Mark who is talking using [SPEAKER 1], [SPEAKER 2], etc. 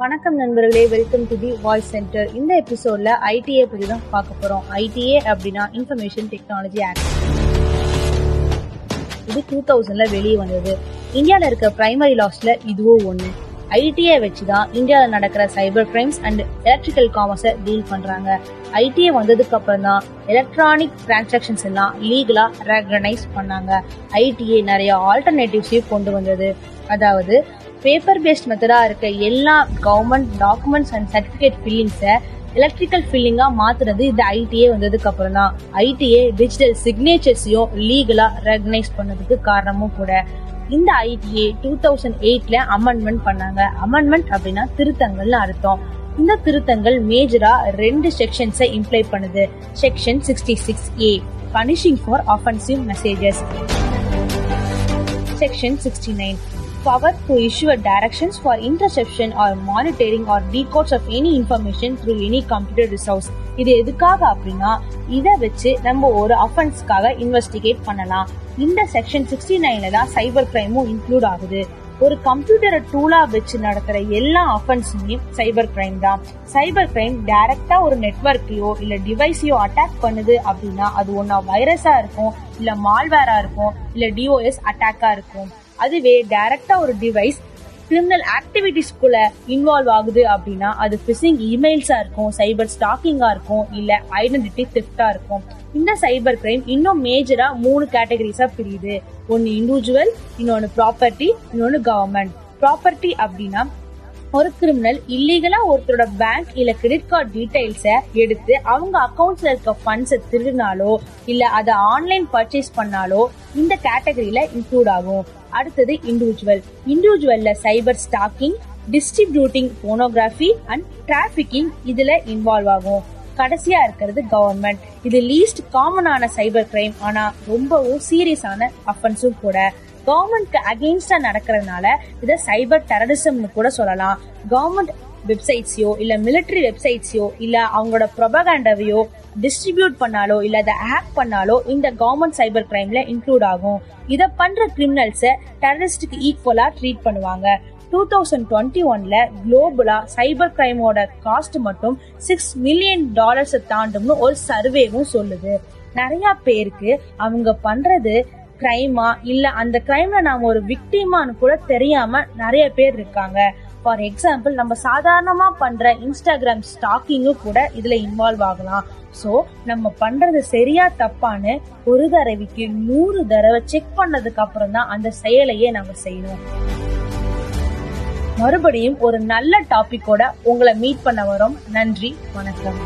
[SPEAKER 1] வணக்கம் நண்பர்களே welcome to the voice center இந்த எபிசோட்ல ஐடிஏ பத்தி தான் பார்க்க போறோம். ஐடிஏ அப்படின்னா இன்ஃபர்மேஷன் டெக்னாலஜி ஆக்ட் இது டூ தௌசண்ட்ல வெளியே வந்தது. இந்தியாவில் இருக்க பிரைமரி லாஸ்ல இதுவும் ஒன்று ஐடிஐ வச்சு தான் இந்தியாவில் நடக்கிற சைபர் கிரைம்ஸ் அண்ட் எலக்ட்ரிக்கல் காமர்ஸை டீல் பண்றாங்க. ஐடிஐ வந்ததுக்கு அப்புறம் தான் எலக்ட்ரானிக் டிரான்சாக்ஷன்ஸ் எல்லாம் லீகலா ரெகனைஸ் பண்ணாங்க. ஐடிஐ நிறைய ஆல்டர்னேட்டிவ்ஸையும் கொண்டு வந்தது. அதாவது பேப்பர் பேஸ்ட் மெத்தடா இருக்க எல்லா கவர்மெண்ட் டாக்குமெண்ட்ஸ் அண்ட் சர்டிபிகேட் ஃபில்லிங்ஸை எலக்ட்ரிக்கல் ஃபில்லிங்காக மாத்துறது இந்த ஐடிஏ வந்ததுக்கு அப்புறம் தான் ஐடிஏ டிஜிட்டல் சிக்னேச்சர்ஸையும் லீகலாக ரெகனைஸ் பண்ணதுக்கு காரணமும் கூட. இந்த ஐடிஏ டூ தௌசண்ட் எயிட்ல அமெண்ட்மெண்ட் பண்ணாங்க. அமெண்ட்மெண்ட் அப்படின்னா திருத்தங்கள்னு அர்த்தம். இந்த திருத்தங்கள் மேஜரா ரெண்டு செக்ஷன்ஸை இம்ப்ளை பண்ணுது. Section sixty six A punishing for offensive messages section sixty nine power to issue directions for interception or monitoring or decodes of any information through any computer resource. இது எதுக்காக அப்படின்னா இதை வச்சு நம்ம ஒரு அஃபென்ஸ்க்காக இன்வெஸ்டிகேட் பண்ணலாம். இந்த செக்ஷன் சிக்ஸ்டி நைன்ல தான் சைபர் கிரைமும் இன்க்ளூட் ஆகுது. ஒரு கம்ப்யூட்டரை டூலா வச்சு நடக்கிற எல்லா அஃபென்ஸுமே சைபர் கிரைம் தான். சைபர் கிரைம் டைரக்டா ஒரு நெட்ஒர்க்கையோ இல்ல டிவைஸையோ அட்டாக் பண்ணுது அப்படின்னா அது ஒன்னா வைரஸா இருக்கும் இல்ல மால்வேரா இருக்கும் இல்ல டிஓஎஸ் அட்டாக்கா இருக்கும். அதுவே டைரக்டா ஒரு டிவைஸ் கிரிமினல் ஆக்டிவிட்டிஸ்குள்ள இன்வால்வ் ஆகுது அப்படின்னா அது பிசிங் இமெயில்ஸா இருக்கும் சைபர் ஸ்டாக்கிங்கா இருக்கும் இல்ல ஐடென்டிட்டி திஃப்டா இருக்கும். இந்த சைபர் கிரைம் இன்னும் மேஜரா மூணு கேட்டகரிஸா பிரியுது. ஒன்னு இண்டிவிஜுவல் இன்னொன்னு ப்ராப்பர்ட்டி இன்னொன்னு கவர்மெண்ட் ப்ராப்பர்ட்டி அப்படின்னா ஒரு கிரிமினல் இல்லீகலா ஒருத்தரோட பேங்க் இல்ல கிரெடிட் கார்டு டீடைல்ஸ எடுத்து அவங்க அக்கௌண்ட்ஸ்ல இருக்க ஃபண்ட்ஸை திருடினாலோ இல்ல அதை ஆன்லைன் பர்ச்சேஸ் பண்ணாலோ இந்த கேட்டகரியில இன்க்ளூட் ஆகும். அடுத்தது individual இண்டிவிஜுவல்ல cyber stalking distributing pornography and trafficking இதுல இன்வால்வ் ஆகும். கடைசியா இருக்கிறது கவர்மெண்ட் இது லீஸ்ட் காமனான சைபர் கிரைம் ஆனா ரொம்பவும் சீரியஸான அஃபென்ஸும் கூட. கவர்மெண்ட்க்கு அகெயின்ஸ்டா நடக்கிறதுனால இதை சைபர் டெரரிசம்னு கூட சொல்லலாம். கவர்மெண்ட் வெப்சைட்ஸையோ இல்ல மிலிட்டரி வெப்சைட்ஸையோ இல்ல அவங்களோட ப்ரொபகாண்டாவையோ டிஸ்ட்ரிபியூட் பண்ணாலோ இல்ல அதை ஹேக் பண்ணாலோ இந்த கவர்மெண்ட் சைபர் கிரைம்ல இன்க்ளூட் ஆகும். இதை பண்ற கிரிமினல்ஸை டெரரிஸ்டுக்கு ஈக்குவலா ட்ரீட் பண்ணுவாங்க. டூ தௌசண்ட் டுவெண்ட்டி ஒன்ல குளோபலா சைபர் கிரைமோட காஸ்ட் மட்டும் சிக்ஸ் மில்லியன் டாலர்ஸ் தாண்டும்னு ஒரு சர்வேவும் சொல்லுது. நிறைய பேருக்கு அவங்க பண்றது கிரைமா இல்ல அந்த கிரைம்ல நாம ஒரு விக்டிமான்னு கூட தெரியாம நிறைய பேர் இருக்காங்க. ஃபார் எக்ஸாம்பிள் நம்ம சாதாரணமா பண்ற இன்ஸ்டாகிராம் ஸ்டாக்கிங்கும் கூட இதுல இன்வால்வ் ஆகலாம். சோ நம்ம பண்றது சரியா தப்பான்னு ஒரு தடவைக்கு நூறு தடவை செக் பண்ணதுக்கு அப்புறம் தான் அந்த செயலையே நம்ம செய்யணும். மறுபடியும் ஒரு நல்ல டாபிக்கோட உங்களை மீட் பண்ண வரோம். நன்றி வணக்கம்.